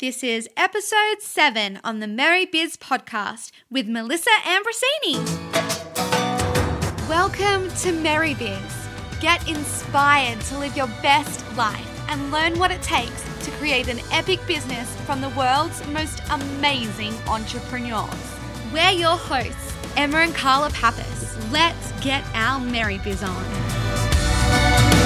This is episode 7 on the Merry Biz podcast with Melissa Ambrosini. Welcome to Merry Biz. Get inspired to live your best life and learn what it takes to create an epic business from the world's most amazing entrepreneurs. We're your hosts, Emma and Carla Pappas. Let's get our Merry Biz on.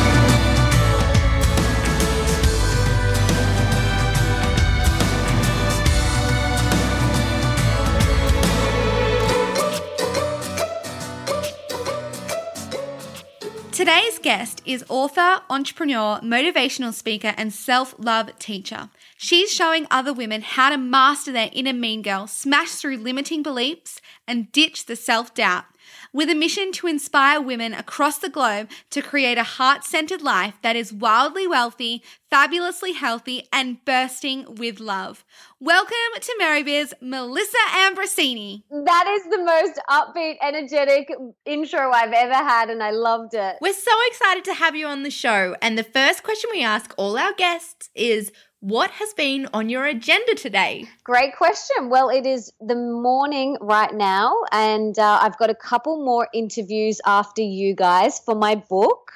Today's guest is author, entrepreneur, motivational speaker, and self love teacher. She's showing other women how to master their inner mean girl, smash through limiting beliefs, and ditch the self doubt. With a mission to inspire women across the globe to create a heart centered life that is wildly wealthy, fabulously healthy, and bursting with love. Welcome to Merry Biz, Melissa Ambrosini. That is the most upbeat, energetic intro I've ever had, and I loved it. We're so excited to have you on the show. And the first question we ask all our guests is what has been on your agenda today? Great question. Well, it is the morning right now, and uh, I've got a couple more interviews after you guys for my book.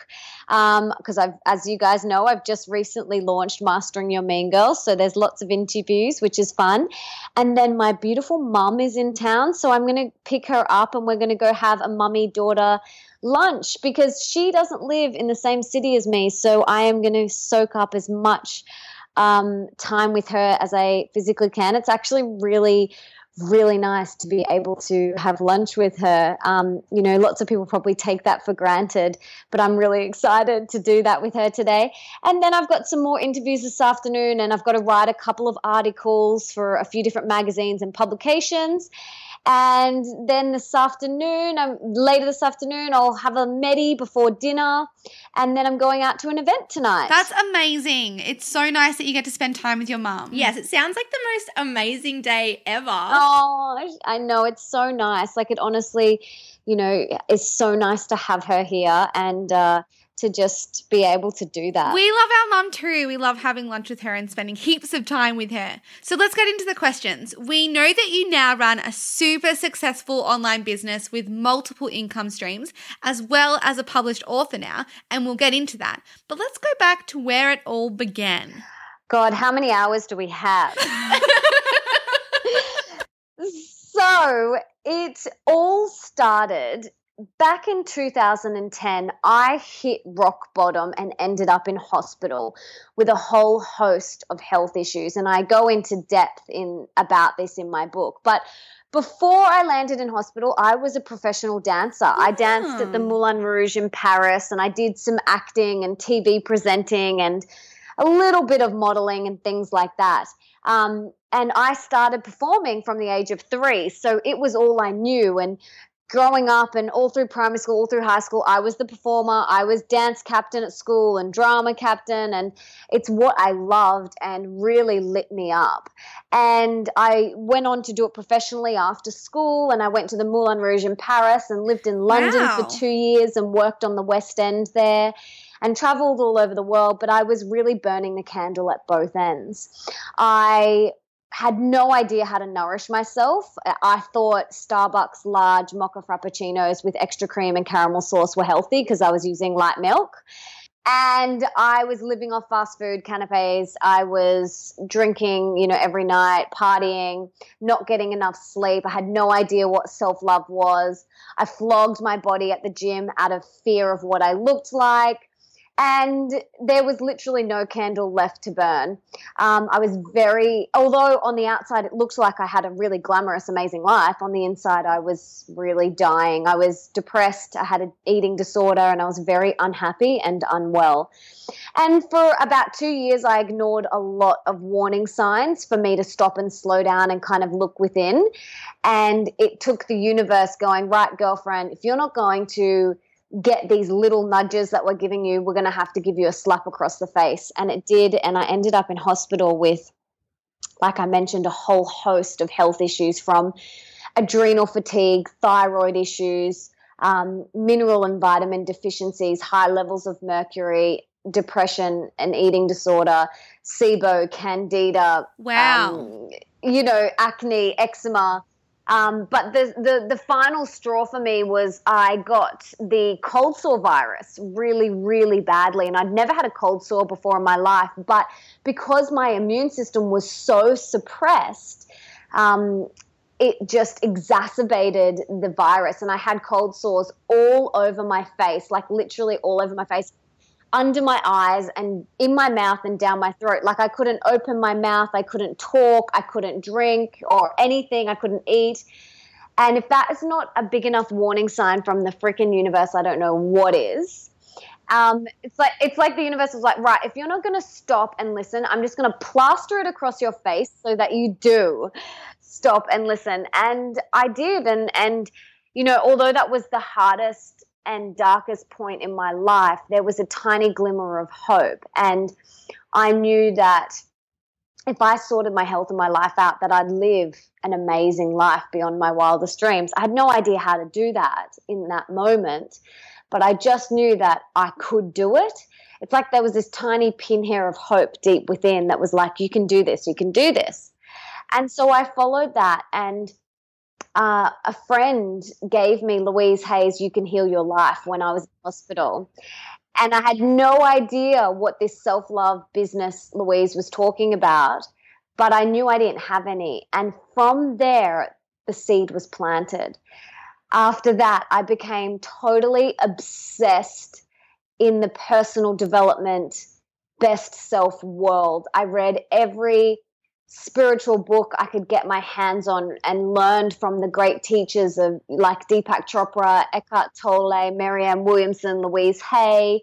Because um, I've, as you guys know, I've just recently launched Mastering Your Mean Girl, so there's lots of interviews, which is fun. And then my beautiful mum is in town, so I'm going to pick her up, and we're going to go have a mummy daughter lunch because she doesn't live in the same city as me. So I am going to soak up as much um, time with her as I physically can. It's actually really, really nice to be able to have lunch with her. Um, you know, lots of people probably take that for granted, but I'm really excited to do that with her today. And then I've got some more interviews this afternoon, and I've got to write a couple of articles for a few different magazines and publications. And then this afternoon, um, later this afternoon, I'll have a medi before dinner. And then I'm going out to an event tonight. That's amazing. It's so nice that you get to spend time with your mum. Yes, it sounds like the most amazing day ever. Oh, I know. It's so nice. Like, it honestly, you know, is so nice to have her here. And, uh, to just be able to do that. We love our mum too. We love having lunch with her and spending heaps of time with her. So let's get into the questions. We know that you now run a super successful online business with multiple income streams, as well as a published author now, and we'll get into that. But let's go back to where it all began. God, how many hours do we have? so it all started back in 2010, I hit rock bottom and ended up in hospital with a whole host of health issues. And I go into depth in about this in my book. But before I landed in hospital, I was a professional dancer. Yeah. I danced at the Moulin Rouge in Paris and I did some acting and TV presenting and a little bit of modeling and things like that. Um, and I started performing from the age of three. So it was all I knew. And growing up and all through primary school, all through high school, I was the performer. I was dance captain at school and drama captain. And it's what I loved and really lit me up. And I went on to do it professionally after school. And I went to the Moulin Rouge in Paris and lived in London Wow. for two years and worked on the West End there and traveled all over the world. But I was really burning the candle at both ends. I had no idea how to nourish myself. I thought Starbucks large mocha frappuccinos with extra cream and caramel sauce were healthy because I was using light milk. And I was living off fast food canapes. I was drinking, you know, every night, partying, not getting enough sleep. I had no idea what self love was. I flogged my body at the gym out of fear of what I looked like. And there was literally no candle left to burn. Um, I was very, although on the outside it looked like I had a really glamorous, amazing life, on the inside I was really dying. I was depressed, I had an eating disorder, and I was very unhappy and unwell. And for about two years, I ignored a lot of warning signs for me to stop and slow down and kind of look within. And it took the universe going, right, girlfriend, if you're not going to get these little nudges that we're giving you, we're going to have to give you a slap across the face. And it did. And I ended up in hospital with, like I mentioned, a whole host of health issues from adrenal fatigue, thyroid issues, um, mineral and vitamin deficiencies, high levels of mercury, depression and eating disorder, SIBO, candida. Wow. Um, you know, acne, eczema. Um, but the, the the final straw for me was I got the cold sore virus really, really badly, and I'd never had a cold sore before in my life. But because my immune system was so suppressed, um, it just exacerbated the virus, and I had cold sores all over my face, like literally all over my face under my eyes and in my mouth and down my throat. Like I couldn't open my mouth, I couldn't talk, I couldn't drink or anything, I couldn't eat. And if that is not a big enough warning sign from the freaking universe, I don't know what is. Um, it's like it's like the universe was like, right, if you're not going to stop and listen, I'm just going to plaster it across your face so that you do stop and listen. And I did, and and you know, although that was the hardest and darkest point in my life, there was a tiny glimmer of hope. And I knew that if I sorted my health and my life out, that I'd live an amazing life beyond my wildest dreams. I had no idea how to do that in that moment, but I just knew that I could do it. It's like there was this tiny pinhead of hope deep within that was like, you can do this, you can do this. And so I followed that. And uh, a friend gave me Louise Hay's You Can Heal Your Life when I was in hospital. And I had no idea what this self love business Louise was talking about, but I knew I didn't have any. And from there, the seed was planted. After that, I became totally obsessed in the personal development, best self world. I read every spiritual book I could get my hands on and learned from the great teachers of like Deepak Chopra, Eckhart Tolle, Marianne Williamson, Louise Hay.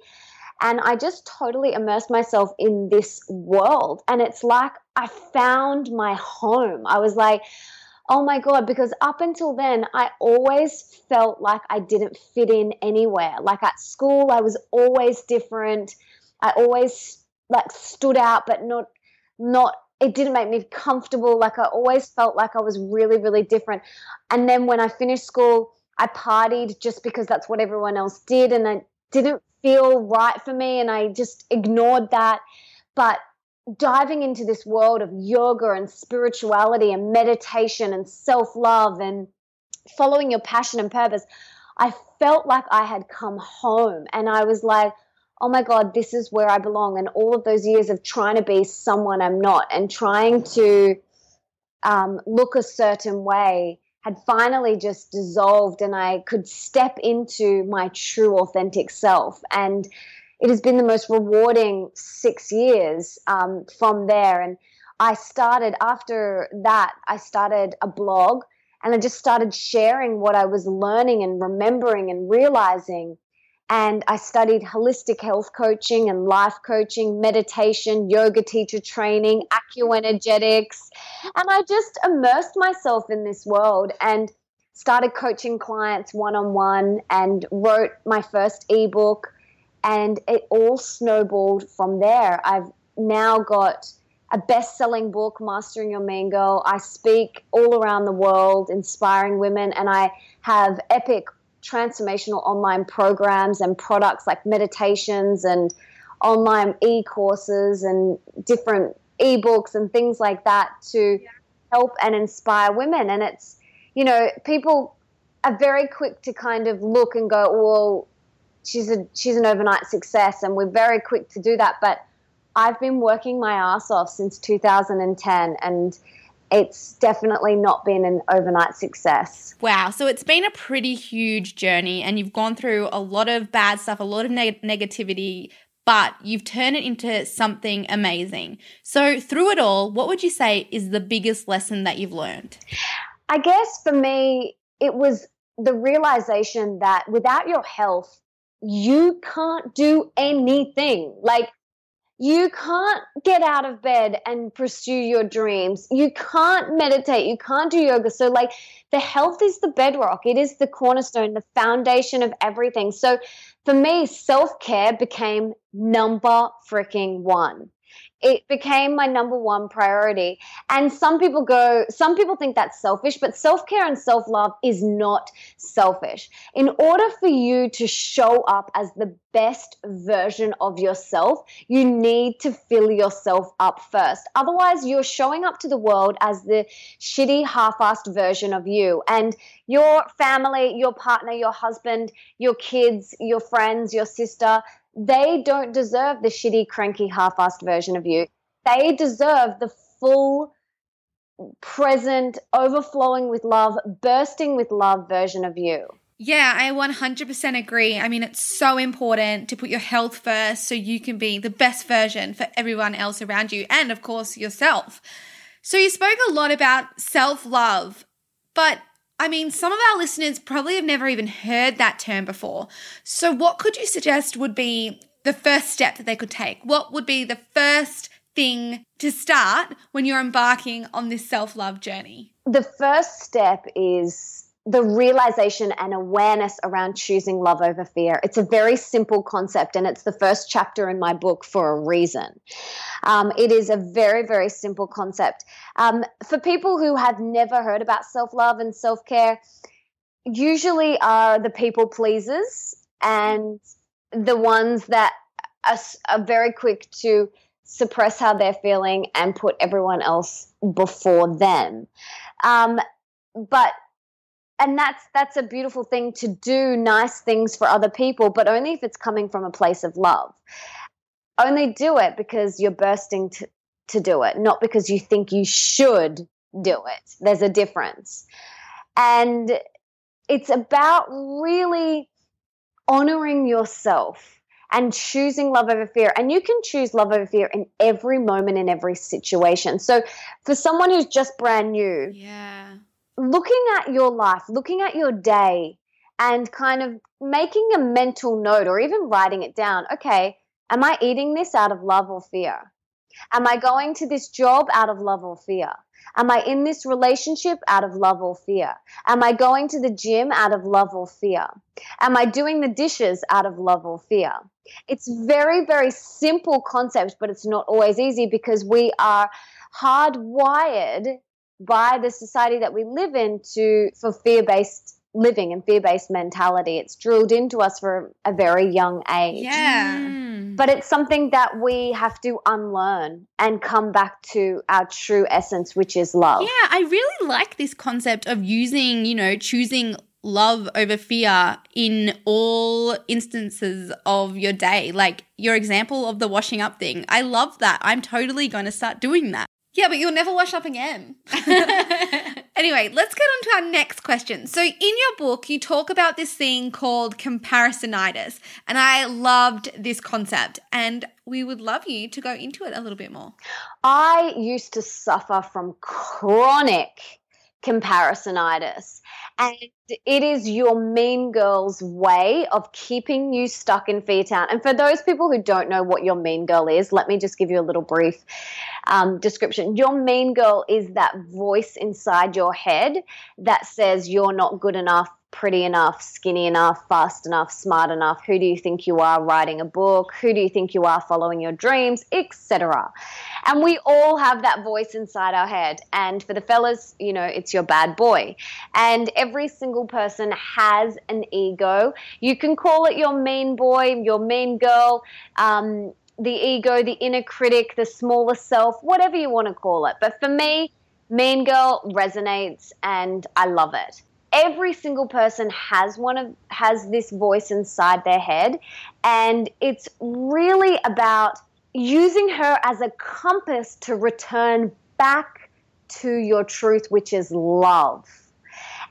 And I just totally immersed myself in this world. And it's like I found my home. I was like, oh my God, because up until then, I always felt like I didn't fit in anywhere. Like at school, I was always different. I always like stood out, but not not it didn't make me comfortable. Like I always felt like I was really, really different. And then when I finished school, I partied just because that's what everyone else did. And it didn't feel right for me. And I just ignored that. But diving into this world of yoga and spirituality and meditation and self love and following your passion and purpose, I felt like I had come home. And I was like, oh my God, this is where I belong. And all of those years of trying to be someone I'm not and trying to um, look a certain way had finally just dissolved, and I could step into my true, authentic self. And it has been the most rewarding six years um, from there. And I started after that, I started a blog and I just started sharing what I was learning and remembering and realizing and I studied holistic health coaching and life coaching, meditation, yoga teacher training, acuenergetics. And I just immersed myself in this world and started coaching clients one on one and wrote my first ebook. And it all snowballed from there. I've now got a best selling book, Mastering Your Mean Girl. I speak all around the world, inspiring women, and I have epic transformational online programs and products like meditations and online e-courses and different ebooks and things like that to help and inspire women. And it's you know people are very quick to kind of look and go well she's a she's an overnight success. And we're very quick to do that. But I've been working my ass off since 2010 and it's definitely not been an overnight success. Wow. So it's been a pretty huge journey, and you've gone through a lot of bad stuff, a lot of neg- negativity, but you've turned it into something amazing. So, through it all, what would you say is the biggest lesson that you've learned? I guess for me, it was the realization that without your health, you can't do anything. Like, you can't get out of bed and pursue your dreams. You can't meditate. You can't do yoga. So, like, the health is the bedrock, it is the cornerstone, the foundation of everything. So, for me, self care became number freaking one it became my number one priority. And some people go, some people think that's selfish, but self care and self love is not selfish. In order for you to show up as the best version of yourself, you need to fill yourself up first. Otherwise, you're showing up to the world as the shitty, half assed version of you. And your family, your partner, your husband, your kids, your friends, your sister, they don't deserve the shitty, cranky, half assed version of you. They deserve the full, present, overflowing with love, bursting with love version of you. Yeah, I 100% agree. I mean, it's so important to put your health first so you can be the best version for everyone else around you and, of course, yourself. So, you spoke a lot about self love, but I mean, some of our listeners probably have never even heard that term before. So, what could you suggest would be the first step that they could take? What would be the first thing to start when you're embarking on this self love journey? The first step is the realization and awareness around choosing love over fear. It's a very simple concept, and it's the first chapter in my book for a reason. Um, it is a very, very simple concept. Um, for people who have never heard about self love and self care, usually are the people pleasers and the ones that are, are very quick to suppress how they're feeling and put everyone else before them. Um, but and that's that's a beautiful thing to do nice things for other people but only if it's coming from a place of love only do it because you're bursting to, to do it not because you think you should do it there's a difference and it's about really honoring yourself and choosing love over fear. And you can choose love over fear in every moment, in every situation. So, for someone who's just brand new, yeah looking at your life, looking at your day, and kind of making a mental note or even writing it down. Okay, am I eating this out of love or fear? Am I going to this job out of love or fear? Am I in this relationship out of love or fear? Am I going to the gym out of love or fear? Am I doing the dishes out of love or fear? It's very, very simple concept, but it's not always easy because we are hardwired by the society that we live in to for fear-based living and fear-based mentality it's drilled into us from a very young age yeah mm. but it's something that we have to unlearn and come back to our true essence which is love yeah i really like this concept of using you know choosing love over fear in all instances of your day. Like your example of the washing up thing. I love that. I'm totally going to start doing that. Yeah, but you'll never wash up again. anyway, let's get on to our next question. So, in your book, you talk about this thing called comparisonitis, and I loved this concept, and we would love you to go into it a little bit more. I used to suffer from chronic comparisonitis. And it is your mean girl's way of keeping you stuck in fear town. And for those people who don't know what your mean girl is, let me just give you a little brief um, description. Your mean girl is that voice inside your head that says you're not good enough, pretty enough, skinny enough, fast enough, smart enough? Who do you think you are writing a book? Who do you think you are following your dreams, etc. And we all have that voice inside our head. And for the fellas, you know, it's your bad boy. And every single person has an ego. You can call it your mean boy, your mean girl. Um, the ego, the inner critic, the smaller self, whatever you want to call it. But for me, Mean Girl resonates and I love it every single person has one of has this voice inside their head and it's really about using her as a compass to return back to your truth which is love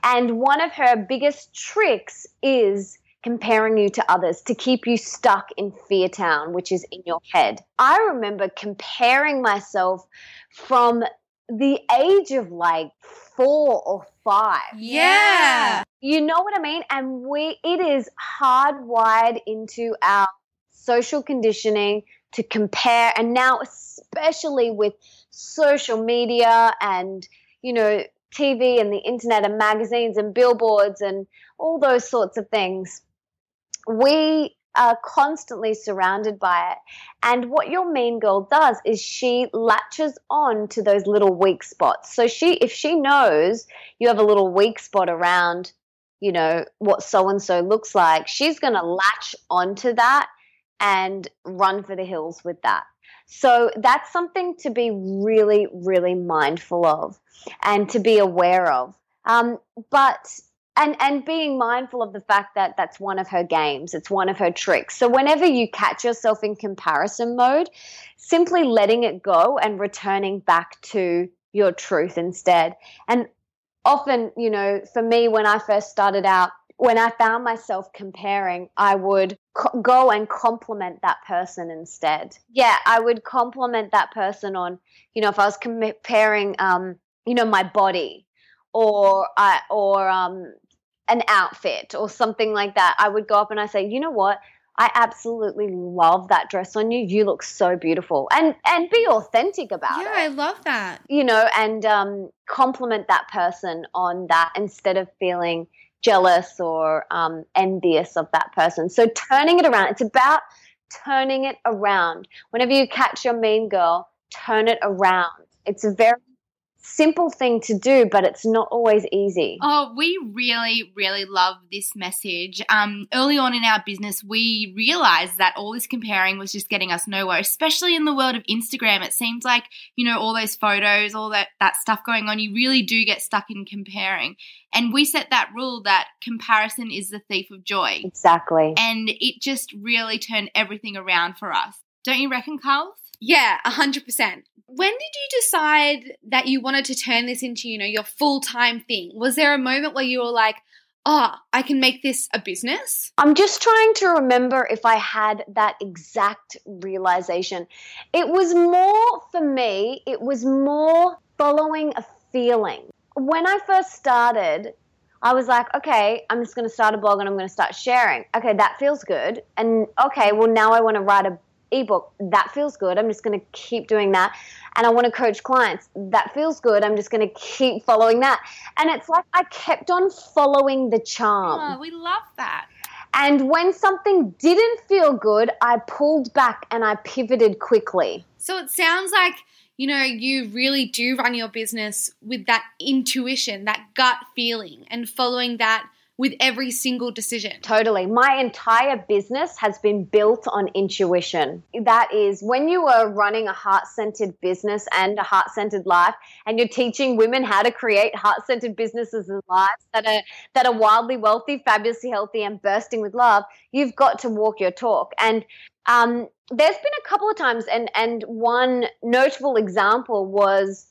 and one of her biggest tricks is comparing you to others to keep you stuck in fear town, which is in your head. I remember comparing myself from the age of like four or five. Yeah. You know what I mean? And we it is hardwired into our social conditioning to compare and now especially with social media and you know TV and the internet and magazines and billboards and all those sorts of things we are constantly surrounded by it. And what your mean girl does is she latches on to those little weak spots. So she if she knows you have a little weak spot around, you know, what so and so looks like, she's going to latch onto that and run for the hills with that. So that's something to be really, really mindful of and to be aware of. Um, but and and being mindful of the fact that that's one of her games it's one of her tricks. So whenever you catch yourself in comparison mode simply letting it go and returning back to your truth instead. And often you know for me when i first started out when i found myself comparing i would co- go and compliment that person instead. Yeah i would compliment that person on you know if i was comparing um you know my body or I, or um, an outfit or something like that, I would go up and I say, you know what? I absolutely love that dress on you. You look so beautiful, and and be authentic about yeah, it. Yeah, I love that. You know, and um, compliment that person on that instead of feeling jealous or um, envious of that person. So turning it around. It's about turning it around. Whenever you catch your mean girl, turn it around. It's very simple thing to do, but it's not always easy. Oh, we really, really love this message. Um, early on in our business, we realized that all this comparing was just getting us nowhere, especially in the world of Instagram. It seems like, you know, all those photos, all that, that stuff going on, you really do get stuck in comparing. And we set that rule that comparison is the thief of joy. Exactly. And it just really turned everything around for us. Don't you reckon, Carl? Yeah, 100%. When did you decide that you wanted to turn this into, you know, your full-time thing? Was there a moment where you were like, "Oh, I can make this a business?" I'm just trying to remember if I had that exact realization. It was more for me, it was more following a feeling. When I first started, I was like, okay, I'm just going to start a blog and I'm going to start sharing. Okay, that feels good. And okay, well, now I want to write a ebook. That feels good. I'm just going to keep doing that. And I want to coach clients. That feels good. I'm just going to keep following that. And it's like I kept on following the charm. Oh, we love that. And when something didn't feel good, I pulled back and I pivoted quickly. So it sounds like, you know, you really do run your business with that intuition, that gut feeling, and following that with every single decision. Totally. My entire business has been built on intuition. That is, when you are running a heart centered business and a heart centered life, and you're teaching women how to create heart centered businesses and lives that are, that are wildly wealthy, fabulously healthy, and bursting with love, you've got to walk your talk. And um, there's been a couple of times, and, and one notable example was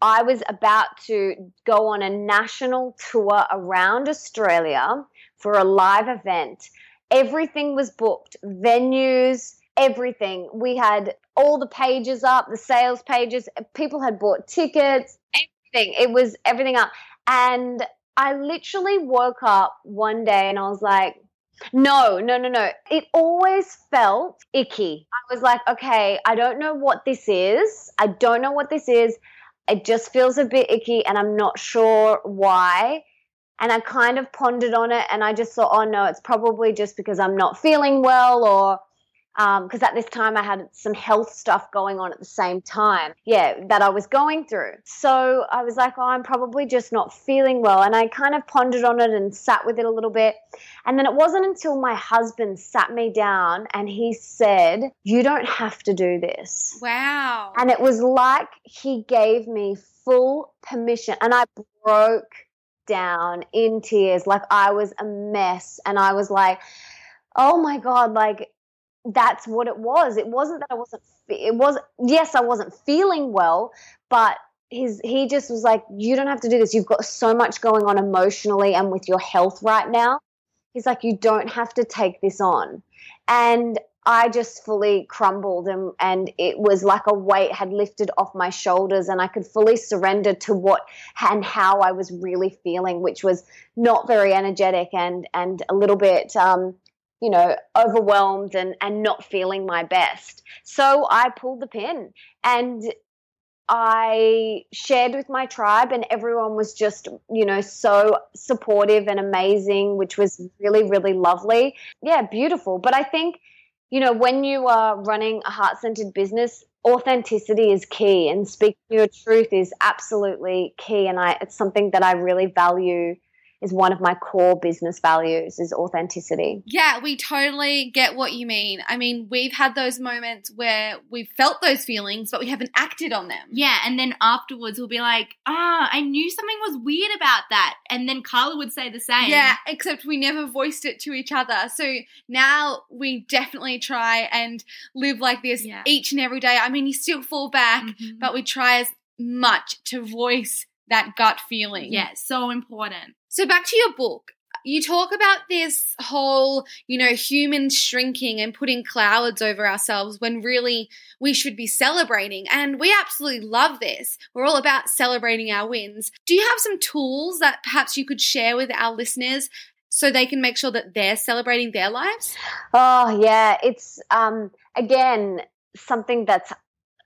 I was about to go on a national tour around Australia for a live event. Everything was booked, venues, everything. We had all the pages up, the sales pages, people had bought tickets, everything. It was everything up. And I literally woke up one day and I was like, no, no, no, no. It always felt icky. I was like, okay, I don't know what this is. I don't know what this is it just feels a bit icky and I'm not sure why. And I kind of pondered on it and I just thought, oh no, it's probably just because I'm not feeling well or because um, at this time I had some health stuff going on at the same time, yeah, that I was going through. So I was like, oh, I'm probably just not feeling well. And I kind of pondered on it and sat with it a little bit. And then it wasn't until my husband sat me down and he said, You don't have to do this. Wow. And it was like he gave me full permission. And I broke down in tears, like I was a mess. And I was like, Oh my God, like that's what it was. It wasn't that I wasn't. It was yes, I wasn't feeling well, but his he just was like, you don't have to do this. You've got so much going on emotionally and with your health right now. he's like, you don't have to take this on. And I just fully crumbled and, and it was like a weight had lifted off my shoulders and I could fully surrender to what and how I was really feeling, which was not very energetic and, and a little bit, um, you know, overwhelmed and, and not feeling my best. So I pulled the pin and I shared with my tribe, and everyone was just, you know, so supportive and amazing, which was really, really lovely. Yeah, beautiful. But I think, you know, when you are running a heart centered business, authenticity is key, and speaking your truth is absolutely key. And I, it's something that I really value is one of my core business values is authenticity. Yeah, we totally get what you mean. I mean, we've had those moments where we've felt those feelings, but we haven't acted on them. Yeah, and then afterwards we'll be like, ah, I knew something was weird about that. And then Carla would say the same. Yeah, except we never voiced it to each other. So now we definitely try and live like this Yeah. each and every day. I mean, you still fall back, Mhm. but we try as much to voice that gut feeling. Yeah, so important. So back to your book. You talk about this whole, you know, human shrinking and putting clouds over ourselves when really we should be celebrating. And we absolutely love this. We're all about celebrating our wins. Do you have some tools that perhaps you could share with our listeners so they can make sure that they're celebrating their lives? Oh yeah, it's um again something that's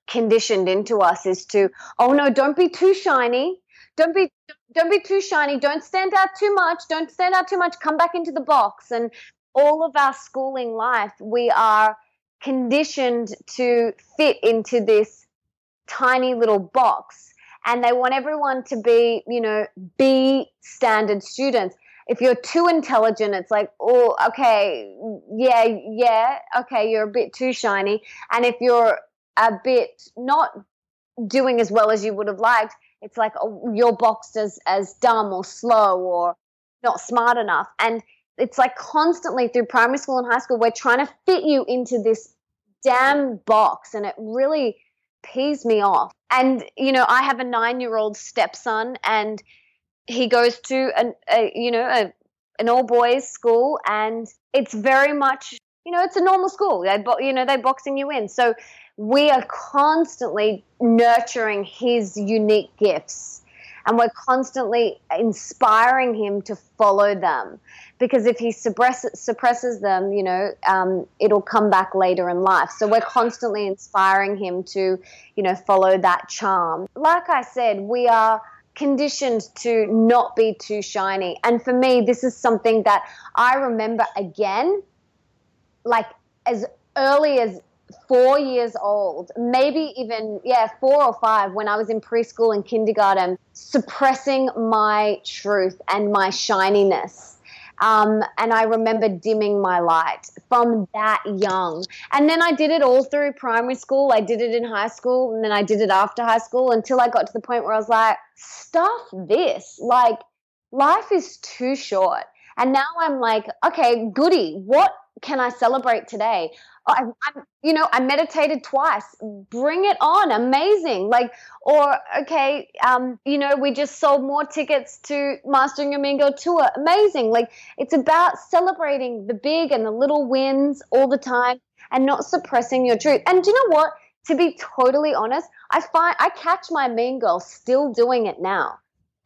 conditioned into us is to oh no, don't be too shiny. Don't be don't be too shiny. Don't stand out too much. Don't stand out too much. Come back into the box. And all of our schooling life, we are conditioned to fit into this tiny little box. And they want everyone to be, you know, be standard students if you're too intelligent, it's like, oh, okay, yeah, yeah, okay, you're a bit too shiny. And if you're a bit not doing as well as you would have liked, it's like oh, you're boxed as as dumb or slow or not smart enough. And it's like constantly through primary school and high school, we're trying to fit you into this damn box, and it really pees me off. And you know, I have a nine-year-old stepson, and he goes to an a, you know a, an all boys school and it's very much you know it's a normal school they you know they're boxing you in so we are constantly nurturing his unique gifts and we're constantly inspiring him to follow them. Because if he suppresses, suppresses them you know um, it'll come back later in life. So we're constantly inspiring him to you know follow that charm. Like i said we are conditioned to not be too shiny. And for me, this is something that I remember again, like as early as four years old, maybe even, yeah, four or five, when I was in preschool and kindergarten, suppressing my truth and my shininess. Um, and I remember dimming my light from that young. And then I did it all through primary school. I did it in high school, and then I did it after high school until I got to the point where I was like, stuff this. Like, life is too short. And now I'm like, okay, goody. What can I celebrate today? I, I'm, you know, I meditated twice. Bring it on, amazing. Like, or okay, um, you know, we just sold more tickets to Mastering Your Mean Girl tour. Amazing. Like, it's about celebrating the big and the little wins all the time, and not suppressing your truth. And do you know what? To be totally honest, I find I catch my mean girl still doing it now.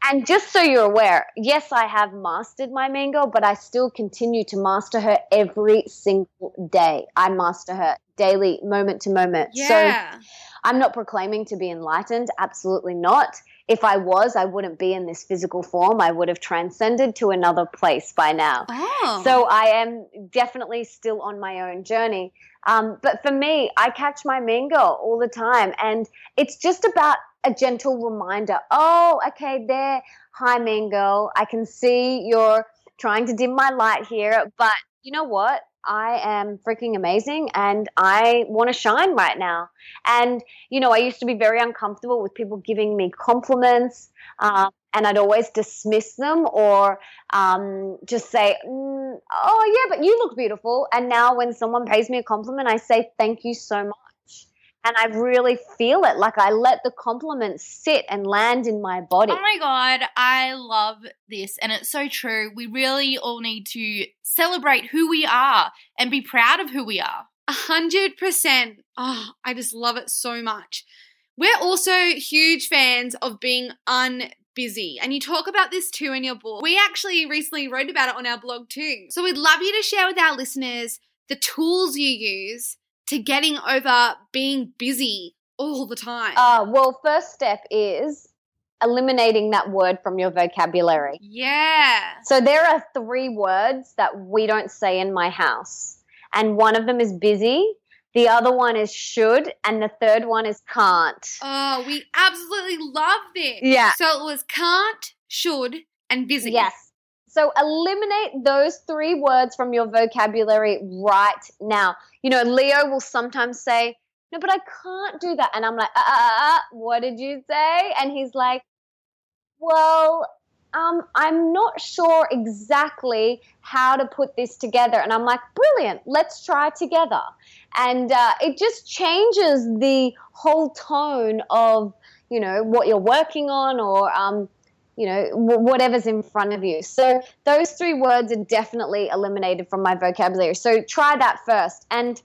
And just so you're aware, yes, I have mastered my mean girl, but I still continue to master her every single day. I master her daily, moment to moment. So Yeah. I'm not proclaiming to be enlightened, absolutely not. If I was, I wouldn't be in this physical form. I would have transcended to another place by now. oh. So I am definitely still on my own journey. Um, but for me, I catch my mean girl all the time. And it's just about a gentle reminder oh, okay, there, hi, mean girl. I can see you're trying to dim my light here. But you know what? I am freaking amazing and I want to shine right now. And, you know, I used to be very uncomfortable with people giving me compliments. Um, and I'd always dismiss them or um, just say, mm, "Oh yeah, but you look beautiful." And now, when someone pays me a compliment, I say, "Thank you so much," and I really feel it. Like I let the compliments sit and land in my body. Oh my god, I love this and it's so true. We really all need to celebrate who we are and be proud of who we are. A hundred percent. Oh, I just love it so much. We're also huge fans of being unbusy. And you talk about this too in your book. We actually recently wrote about it on our blog too. So we'd love you to share with our listeners the tools you use to getting over being busy all the time. Uh, well, first step is eliminating that word from your vocabulary. yeah. So there are three words that we don't say in my house. And one of them is busy, the other one is should, and the third one is can't. Oh, we absolutely love this. Yeah. So it was can't, should, and busy. Yes. So eliminate those three words from your vocabulary right now. You know, Leo will sometimes say, No, but I can't do that. And I'm like, uh, uh, uh, uh, What did you say? And he's like, Well, um, I'm not sure exactly how to put this together. And I'm like, Brilliant, let's try together. And uh, it just changes the whole tone of, you know, what you're working on or, um, you know, whatever's in front of you. So those three words are definitely eliminated from my vocabulary. So try that first. And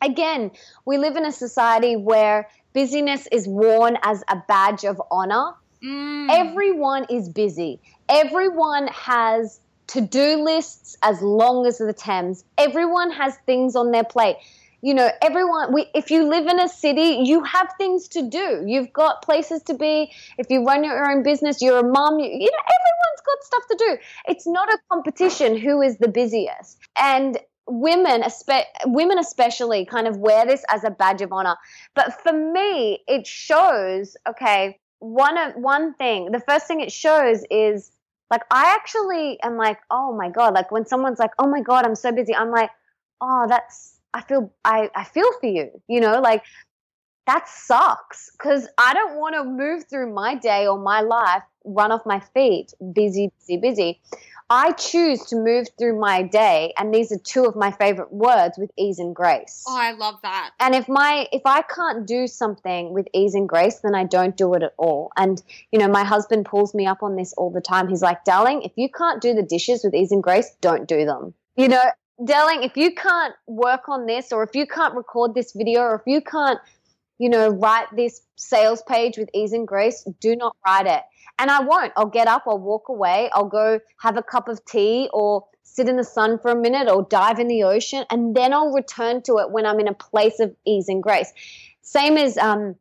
again, we live in a society where busyness is worn as a badge of honor. Mm. Everyone is busy. Everyone has to do lists as long as the Thames. Everyone has things on their plate. You know, everyone, we, if you live in a city, you have things to do. You've got places to be. If you run your own business, you're a mom, you, you know, everyone's got stuff to do. It's not a competition who is the busiest. And women, women especially, kind of wear this as a badge of honor. But for me, it shows, okay, one of one thing, the first thing it shows is like I actually am like, oh my god, like when someone's like, oh my god, I'm so busy, I'm like, oh, that's I feel I I feel for you, you know, like that sucks because I don't want to move through my day or my life, run off my feet, busy, busy, busy. I choose to move through my day, and these are two of my favorite words with ease and grace. Oh, I love that. And if my if I can't do something with ease and grace, then I don't do it at all. And you know, my husband pulls me up on this all the time. He's like, "Darling, if you can't do the dishes with ease and grace, don't do them." You know, darling, if you can't work on this or if you can't record this video or if you can't, you know, write this sales page with ease and grace, do not write it. And I won't. I'll get up, I'll walk away, I'll go have a cup of tea or sit in the sun for a minute or dive in the ocean, and then I'll return to it when I'm in a place of ease and grace. Same as, um,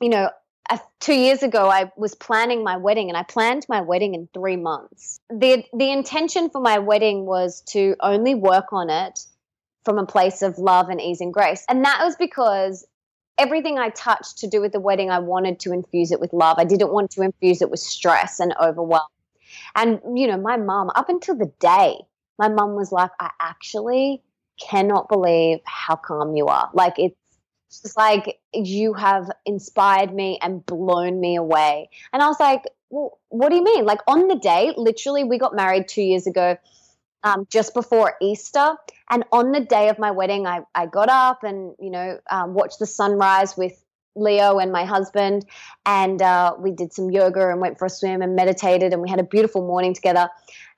you know, uh, two years ago, I was planning my wedding, and I planned my wedding in three months. the The intention for my wedding was to only work on it from a place of love and ease and grace, and that was because everything I touched to do with the wedding, I wanted to infuse it with love. I didn't want to infuse it with stress and overwhelm. And, you know, my mom, up until the day, my mom was like, I actually cannot believe how calm you are. Like, it's just like, you have inspired me and blown me away. And I was like, well, what do you mean? Like, on the day, literally, we got married two years ago. Um, just before Easter. And on the day of my wedding, I, I got up and, you know, um, watched the sunrise with Leo and my husband. And uh, we did some yoga and went for a swim and meditated. And we had a beautiful morning together.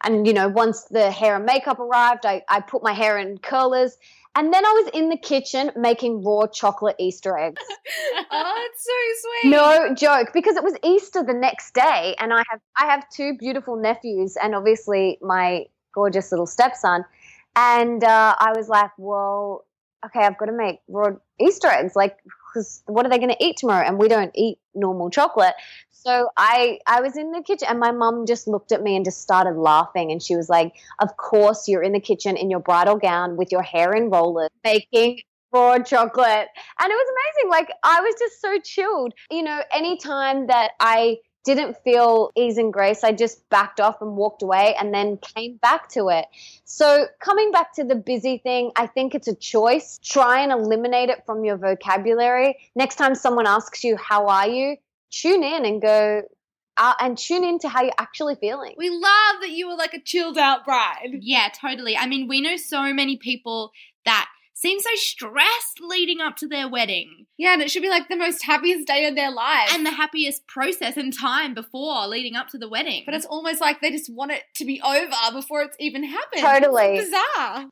And, you know, once the hair and makeup arrived, I, I put my hair in curlers. And then I was in the kitchen making raw chocolate Easter eggs. Oh, it's so sweet. No joke, because it was Easter the next day, and I have I have two beautiful nephews, and obviously my gorgeous little stepson. And uh, I was like, well, okay, I've got to make raw Easter eggs. Like, because what are they going to eat tomorrow? And we don't eat normal chocolate. So I I was in the kitchen, and my mum just looked at me and just started laughing. And she was like, "Of course, you're in the kitchen in your bridal gown with your hair in rollers, making." Raw chocolate, and it was amazing. Like, I was just so chilled. You know, anytime that I didn't feel ease and grace. I just backed off and walked away and then came back to it. So, coming back to the busy thing, I think it's a choice. Try and eliminate it from your vocabulary. Next time someone asks you, How are you? tune in and go, uh, and tune in to how you're actually feeling. We love that you were like a chilled out bride. Yeah, totally. I mean, we know so many people that seem so stressed leading up to their wedding. Yeah, and it should be like the most happiest day of their life. And the happiest process and time before leading up to the wedding. but it's almost like they just want it to be over before it's even happened. Totally. It's bizarre.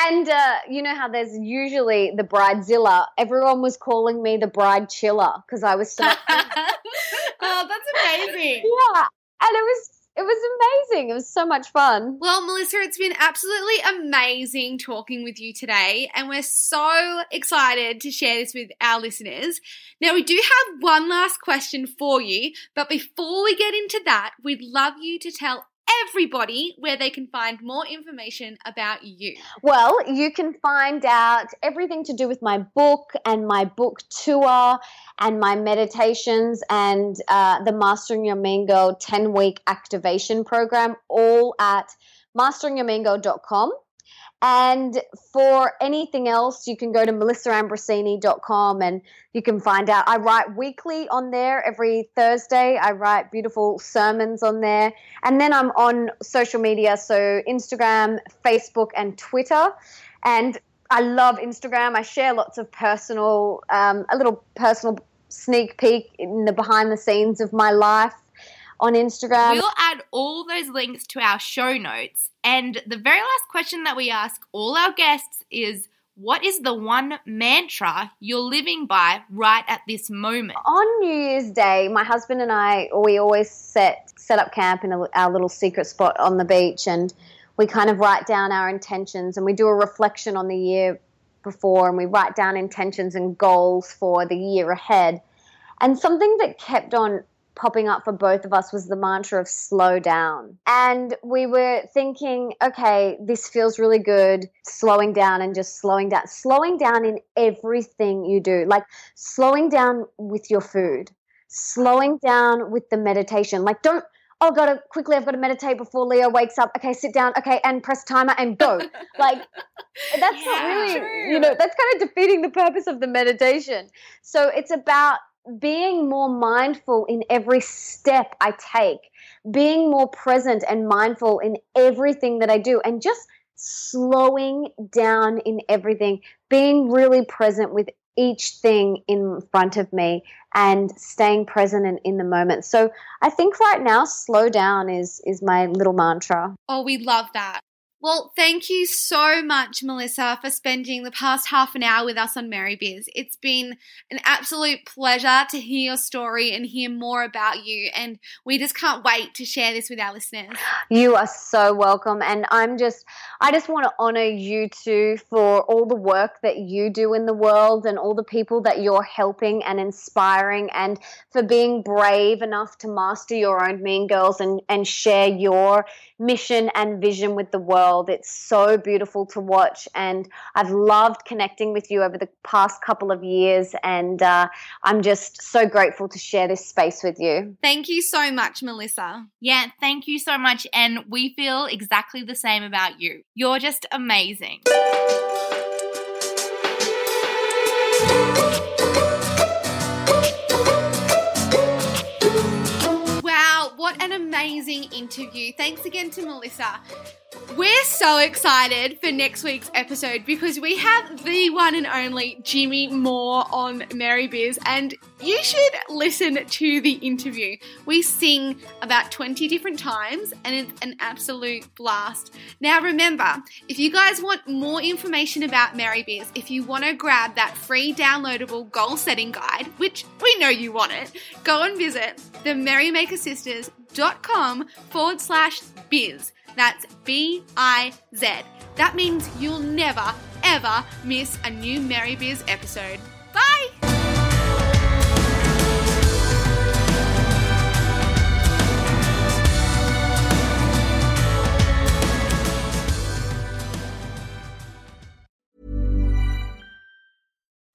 And uh, you know how there's usually the bridezilla. Everyone was calling me the bride chiller because I was so oh, that's amazing. yeah, and it was it was amazing. It was so much fun. Well, Melissa, it's been absolutely amazing talking with you today, and we're so excited to share this with our listeners. Now, we do have one last question for you, but before we get into that, we'd love you to tell everybody where they can find more information about you. Well, you can find out everything to do with my book and my book tour and my meditations and uh, the Mastering Your Mean Girl 10 week activation program all at masteringyourmeangirl.com. And for anything else, you can go to melissaambrosini.com and you can find out. I write weekly on there every Thursday. I write beautiful sermons on there. And then I'm on social media, so Instagram, Facebook, and Twitter. And I love Instagram. I share lots of personal, um, a little personal sneak peek in the behind the scenes of my life on Instagram. We'll add all those links to our show notes. And the very last question that we ask all our guests is what is the one mantra you're living by right at this moment? on New Year's Day, my husband and I, we always set set up camp in a, our little secret spot on the beach, and we kind of write down our intentions, and we do a reflection on the year before, and we write down intentions and goals for the year ahead. And something that kept on popping up for both of us was the mantra of slow down. And we were thinking, okay, this feels really good, slowing down and just slowing down, slowing down in everything you do, like slowing down with your food, slowing down with the meditation. Like, don't, oh, gotta quickly, I've got to meditate before Leo wakes up. Okay, sit down. Okay, and press timer and go. like, that's not Yeah, really, true. you know, that's kind of defeating the purpose of the meditation. So it's about being more mindful in every step I take, being more present and mindful in everything that I do, and just slowing down in everything, being really present with each thing in front of me and staying present and in the moment. So I think right now slow down is is my little mantra. Oh, we love that. Well, thank you so much, Melissa, for spending the past half an hour with us on Merry Biz. It's been an absolute pleasure to hear your story and hear more about you, and we just can't wait to share this with our listeners. You are so welcome. And I'm just, I just want to honor you too for all the work that you do in the world and all the people that you're helping and inspiring and for being brave enough to master your own mean girls and, and share your mission and vision with the world. It's so beautiful to watch. And I've loved connecting with you over the past couple of years. And uh, I'm just so grateful to share this space with you. Thank you so much, Melissa. Yeah, thank you so much. And we feel exactly the same about you. You're just amazing. What an amazing interview. Thanks again to Melissa. We're so excited for next week's episode because we have the one and only Jimmy Moore on Merry Biz, and you should listen to the interview. We sing about 20 different times, and it's an absolute blast. Now, remember, if you guys want more information about Merry Biz, if you want to grab that free downloadable goal setting guide, which we know you want it, go and visit the merrymakersisters.com forward slash biz. That's B I Z. That means you'll never, ever miss a new Merry Biz episode.